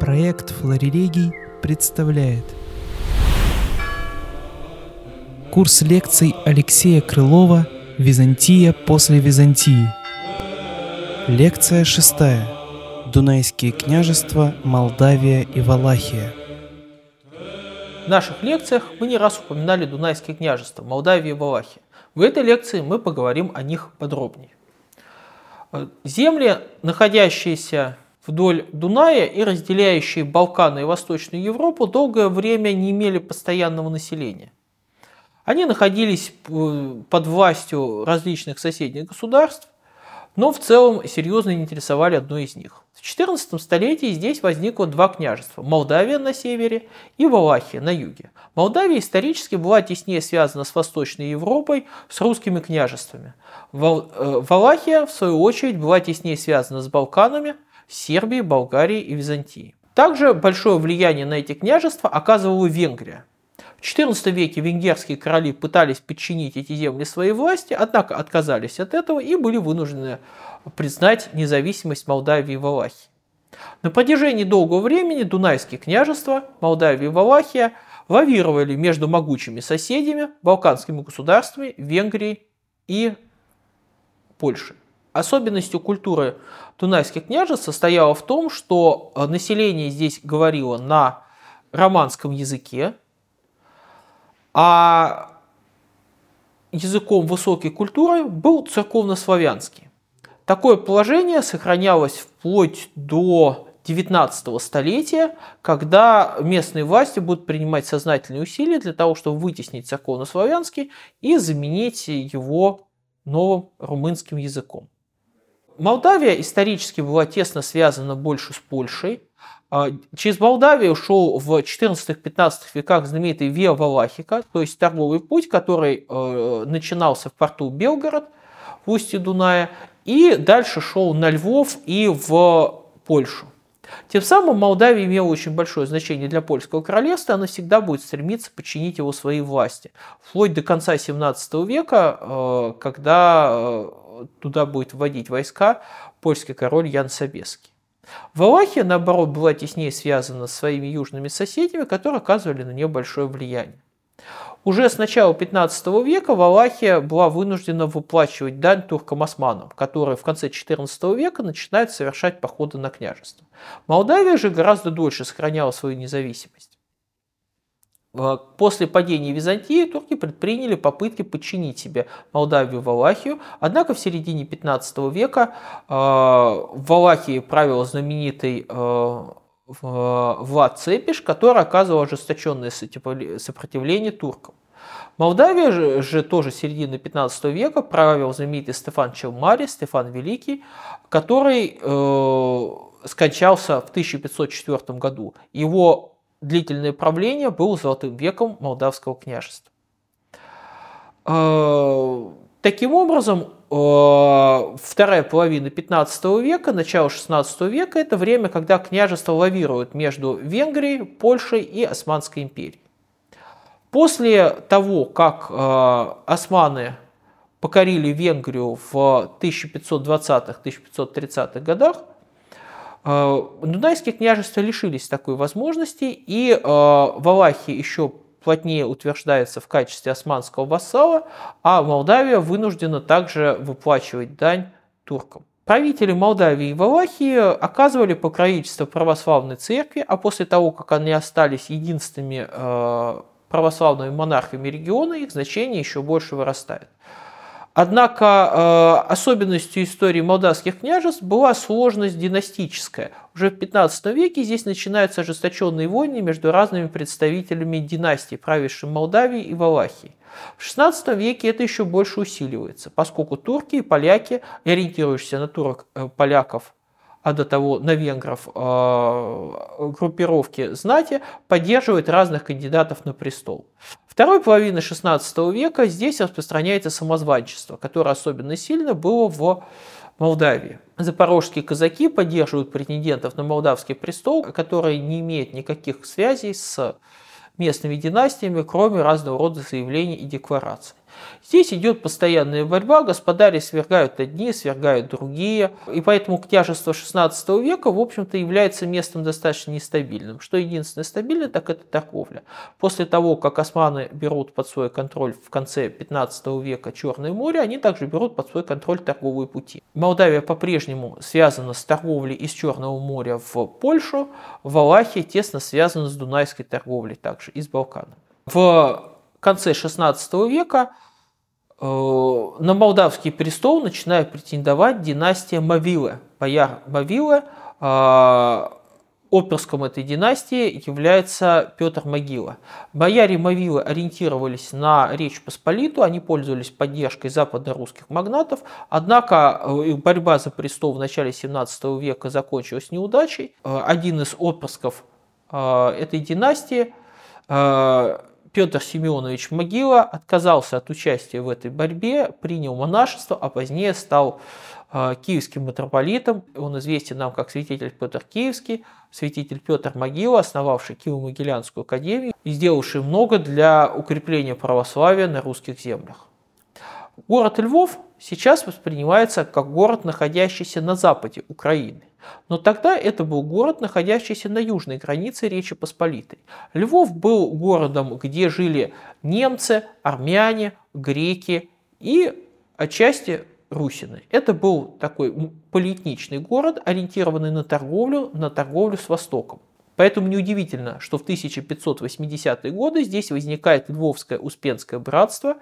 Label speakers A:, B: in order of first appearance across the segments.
A: Проект «Флорелегий» представляет Курс лекций Алексея Крылова «Византия после Византии» Лекция шестая Дунайские княжества, Молдавия и Валахия
B: В наших лекциях мы не раз упоминали Дунайские княжества, Молдавия и Валахия. В этой лекции мы поговорим о них подробнее. Земли, находящиеся вдоль Дуная и разделяющие Балканы и Восточную Европу, долгое время не имели постоянного населения. Они находились э, под властью различных соседних государств, но в целом серьезно не интересовали одно из них. В XIV столетии здесь возникло два княжества – Молдавия на севере и Валахия на юге. Молдавия исторически была теснее связана с Восточной Европой, с русскими княжествами. Э, Валахия, в свою очередь, была теснее связана с Балканами, Сербией, Болгарией и Византией. Также большое влияние на эти княжества оказывала Венгрия. В XIV веке венгерские короли пытались подчинить эти земли своей власти, однако отказались от этого и были вынуждены признать независимость Молдавии и Валахии. На протяжении долгого времени Дунайские княжества, Молдавия и Валахия лавировали между могучими соседями, балканскими государствами, Венгрией и Польшей. Особенностью культуры Дунайских княжеств состояла в том, что население здесь говорило на романском языке, а языком высокой культуры был церковнославянский. Такое положение сохранялось вплоть до 19 столетия, когда местные власти будут принимать сознательные усилия для того, чтобы вытеснить церковнославянский и заменить его новым румынским языком. Молдавия исторически была тесно связана больше с Польшей, а, через Молдавию шел в 14-15 веках знаменитый Виа Валахика, то есть торговый путь, который э, начинался в порту Белгород в устье Дуная и дальше шел на Львов и в Польшу. Тем самым Молдавия имела очень большое значение для польского королевства, она всегда будет стремиться подчинить его своей власти. Вплоть до конца 17 века, э, когда э, туда будет вводить войска польский король Ян Собеский. Валахия, наоборот, была теснее связана с своими южными соседями, которые оказывали на нее большое влияние. Уже с начала 15 века Валахия была вынуждена выплачивать дань туркам-османам, которые в конце 14 века начинают совершать походы на княжество. Молдавия же гораздо дольше сохраняла свою независимость. Э, после падения Византии турки предприняли попытки подчинить себе Молдавию и Валахию, однако в середине 15 века э, в Валахии правил знаменитый э, Влад Цепиш, который оказывал ожесточенное сопротивление туркам. Молдавия же, же тоже середины 15 века правил знаменитый Стефан Челмари, Стефан Великий, который э, скончался в 1504 году. Его длительное правление было золотым веком Молдавского княжества. Э, таким образом, э, вторая половина 15 века, начало 16 века – это время, когда княжество лавирует между Венгрией, Польшей и Османской империей. После того, как э, османы покорили Венгрию в 1520-1530-х годах, Дунайские княжества лишились такой возможности, и э, Валахия еще плотнее утверждается в качестве османского вассала, а Молдавия вынуждена также выплачивать дань туркам. Правители Молдавии и Валахии оказывали покровительство православной церкви, а после того, как они остались единственными э, православными монархами региона, их значение еще больше вырастает. Однако э, особенностью истории молдавских княжеств была сложность династическая. Уже в 15 веке здесь начинаются ожесточенные войны между разными представителями династий, правивших Молдавией и Валахией. В XVI веке это еще больше усиливается, поскольку турки и поляки, ориентирующиеся на турок, э, поляков а до того на венгров э, группировки знати поддерживают разных кандидатов на престол. Второй половины XVI века здесь распространяется самозванчество, которое особенно сильно было в Молдавии. Запорожские казаки поддерживают претендентов на молдавский престол, которые не имеют никаких связей с местными династиями, кроме разного рода заявлений и деклараций. Здесь идет постоянная борьба, господари свергают одни, свергают другие, и поэтому княжество XVI века, в общем-то, является местом достаточно нестабильным. Что единственное стабильное, так это торговля. После того, как османы берут под свой контроль в конце 15 века Черное море, они также берут под свой контроль торговые пути. Молдавия по-прежнему связана с торговлей из Черного моря в Польшу, Валахия тесно связана с Дунайской торговлей также из Балкана. В конце XVI века э, на молдавский престол начинает претендовать династия Мавилы. Бояр Мавилы, э, оперском этой династии является Петр Могила. Бояре Мавилы ориентировались на Речь Посполиту, они пользовались поддержкой западно-русских магнатов, однако э, борьба за престол в начале 17 века закончилась неудачей. Один из отпрысков этой династии Петр Семенович Могила отказался от участия в этой борьбе, принял монашество, а позднее стал э, киевским митрополитом. Он известен нам как святитель Петр Киевский, святитель Петр Могила, основавший Киево-Могилянскую академию и сделавший много для укрепления православия на русских землях. Город Львов сейчас воспринимается как город, находящийся на западе Украины. Но тогда это был город, находящийся на южной границе Речи Посполитой. Львов был городом, где жили немцы, армяне, греки и отчасти русины. Это был такой полиэтничный город, ориентированный на торговлю, на торговлю с Востоком. Поэтому неудивительно, что в 1580-е годы здесь возникает Львовское Успенское братство,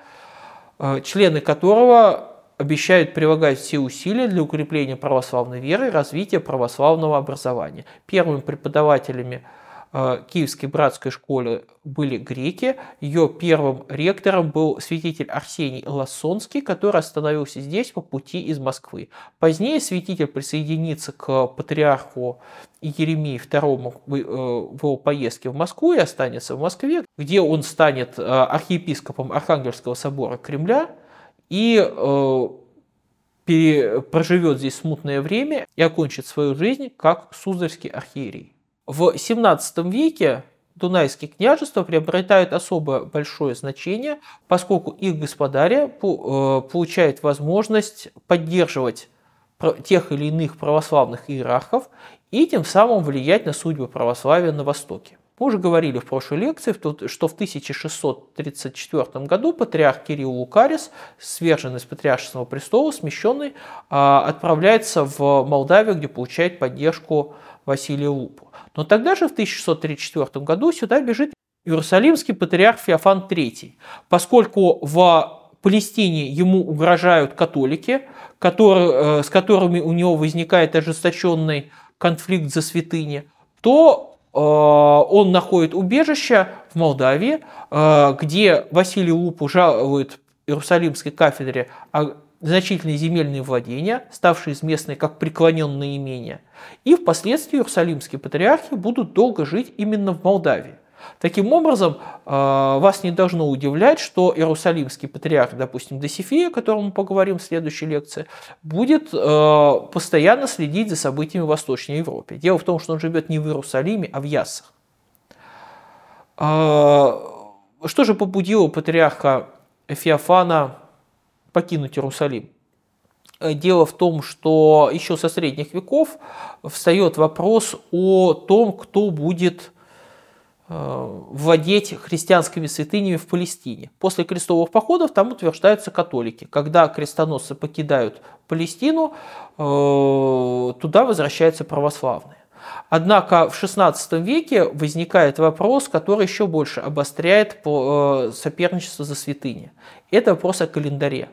B: э, члены которого обещают прилагать все усилия для укрепления православной веры и развития православного образования. Первыми преподавателями э, Киевской братской школы были греки. Ее первым ректором был святитель Арсений Лассонский, который остановился здесь по пути из Москвы. Позднее святитель присоединится к патриарху Еремии II в его поездке в Москву и останется в Москве, где он станет э, архиепископом Архангельского собора Кремля – и э, проживет здесь смутное время и окончит свою жизнь как Суздальский архиерей. В 17 веке Дунайские княжества приобретают особо большое значение, поскольку их господаря э, получает возможность поддерживать тех или иных православных иерархов и тем самым влиять на судьбы православия на Востоке. Мы уже говорили в прошлой лекции, что в 1634 году патриарх Кирилл Лукарис, сверженный с патриаршего престола, смещенный, а, отправляется в Молдавию, где получает поддержку Василия Лупу. Но тогда же, в 1634 году, сюда бежит Иерусалимский патриарх Феофан III, поскольку в Палестине ему угрожают католики, которые, э, с которыми у него возникает ожесточенный конфликт за святыни, то он находит убежище в Молдавии, э, где Василий Лупу жалует Иерусалимской кафедре значительные земельные владения, ставшие известны как преклоненные имения. И впоследствии Иерусалимские патриархи будут долго жить именно в Молдавии. Таким образом, э, вас не должно удивлять, что Иерусалимский патриарх, допустим, Досифея, о котором мы поговорим в следующей лекции, будет э, постоянно следить за событиями в Восточной Европе. Дело в том, что он живет не в Иерусалиме, а в Яссах. Э, что же побудило патриарха Феофана покинуть Иерусалим? Дело в том, что еще со средних веков встает вопрос о том, кто будет владеть христианскими святынями в Палестине. После крестовых походов там утверждаются католики. Когда крестоносцы покидают Палестину, э, туда возвращаются православные. Однако в XVI веке возникает вопрос, который еще больше обостряет э, соперничество за святыни. Это вопрос о календаре.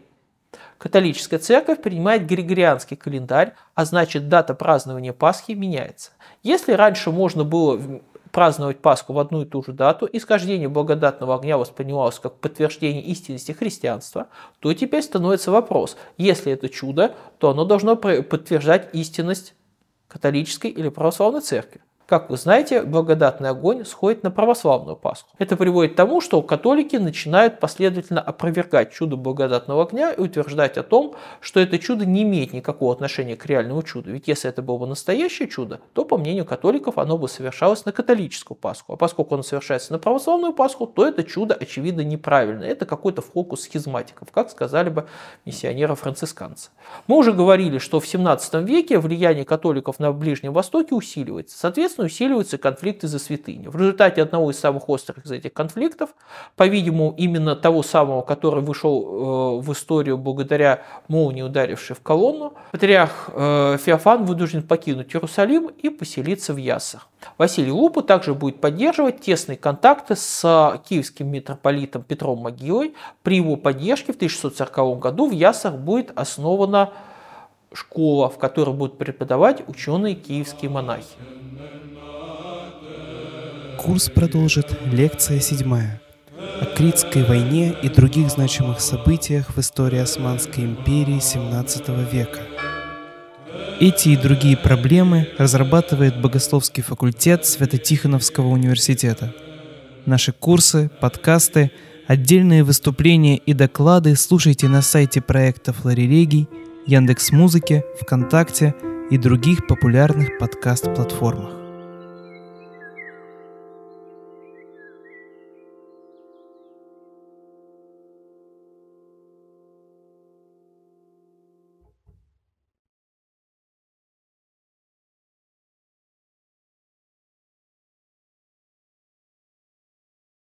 B: Католическая церковь принимает григорианский календарь, а значит дата празднования Пасхи меняется. Если раньше можно было праздновать Пасху в одну и ту же дату, исхождение благодатного огня воспринималось как подтверждение истинности христианства, то теперь становится вопрос, если это чудо, то оно должно подтверждать истинность католической или православной церкви. Как вы знаете, благодатный огонь сходит на православную Пасху. Это приводит к тому, что католики начинают последовательно опровергать чудо благодатного огня и утверждать о том, что это чудо не имеет никакого отношения к реальному чуду. Ведь если это было бы настоящее чудо, то, по мнению католиков, оно бы совершалось на католическую Пасху. А поскольку оно совершается на православную Пасху, то это чудо, очевидно, неправильно. Это какой-то фокус схизматиков, как сказали бы миссионеры-францисканцы. Мы уже говорили, что в 17 веке влияние католиков на Ближнем Востоке усиливается. Соответственно, Соответственно, усиливаются конфликты за святыню. В результате одного из самых острых из этих конфликтов, по-видимому, именно того самого, который вышел э, в историю благодаря молнии, ударившей в колонну, патриарх э, Феофан вынужден покинуть Иерусалим и поселиться в Ясах. Василий Лупа также будет поддерживать тесные контакты с киевским митрополитом Петром Могилой. При его поддержке в 1640 году в Ясах будет основана школа, в которой будут преподавать ученые киевские монахи.
A: Курс продолжит лекция седьмая о Критской войне и других значимых событиях в истории Османской империи XVII века. Эти и другие проблемы разрабатывает Богословский факультет Свято-Тихоновского университета. Наши курсы, подкасты, отдельные выступления и доклады слушайте на сайте проекта Флорелегий, Яндекс.Музыке, ВКонтакте и других популярных подкаст-платформах.